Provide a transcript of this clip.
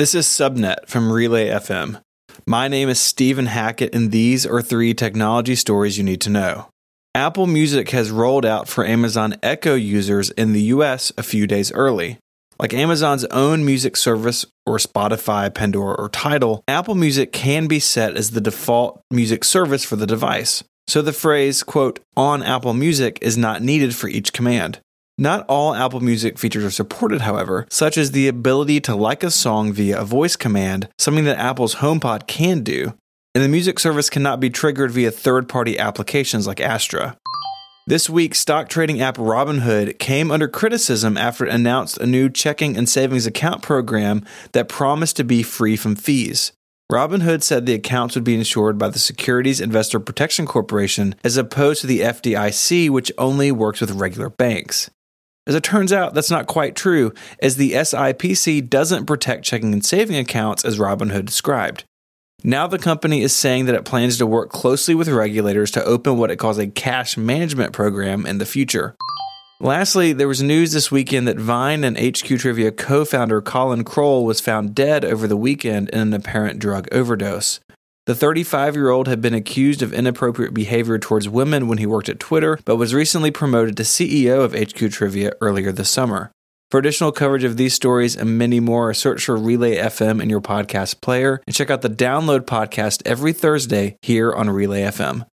This is Subnet from Relay FM. My name is Stephen Hackett, and these are three technology stories you need to know. Apple Music has rolled out for Amazon Echo users in the US a few days early. Like Amazon's own music service or Spotify, Pandora, or Tidal, Apple Music can be set as the default music service for the device. So the phrase, quote, on Apple Music is not needed for each command. Not all Apple Music features are supported, however, such as the ability to like a song via a voice command, something that Apple's HomePod can do, and the music service cannot be triggered via third party applications like Astra. This week, stock trading app Robinhood came under criticism after it announced a new checking and savings account program that promised to be free from fees. Robinhood said the accounts would be insured by the Securities Investor Protection Corporation as opposed to the FDIC, which only works with regular banks. As it turns out, that's not quite true, as the SIPC doesn't protect checking and saving accounts as Robinhood described. Now the company is saying that it plans to work closely with regulators to open what it calls a cash management program in the future. Lastly, there was news this weekend that Vine and HQ Trivia co founder Colin Kroll was found dead over the weekend in an apparent drug overdose. The 35 year old had been accused of inappropriate behavior towards women when he worked at Twitter, but was recently promoted to CEO of HQ Trivia earlier this summer. For additional coverage of these stories and many more, search for Relay FM in your podcast player and check out the Download podcast every Thursday here on Relay FM.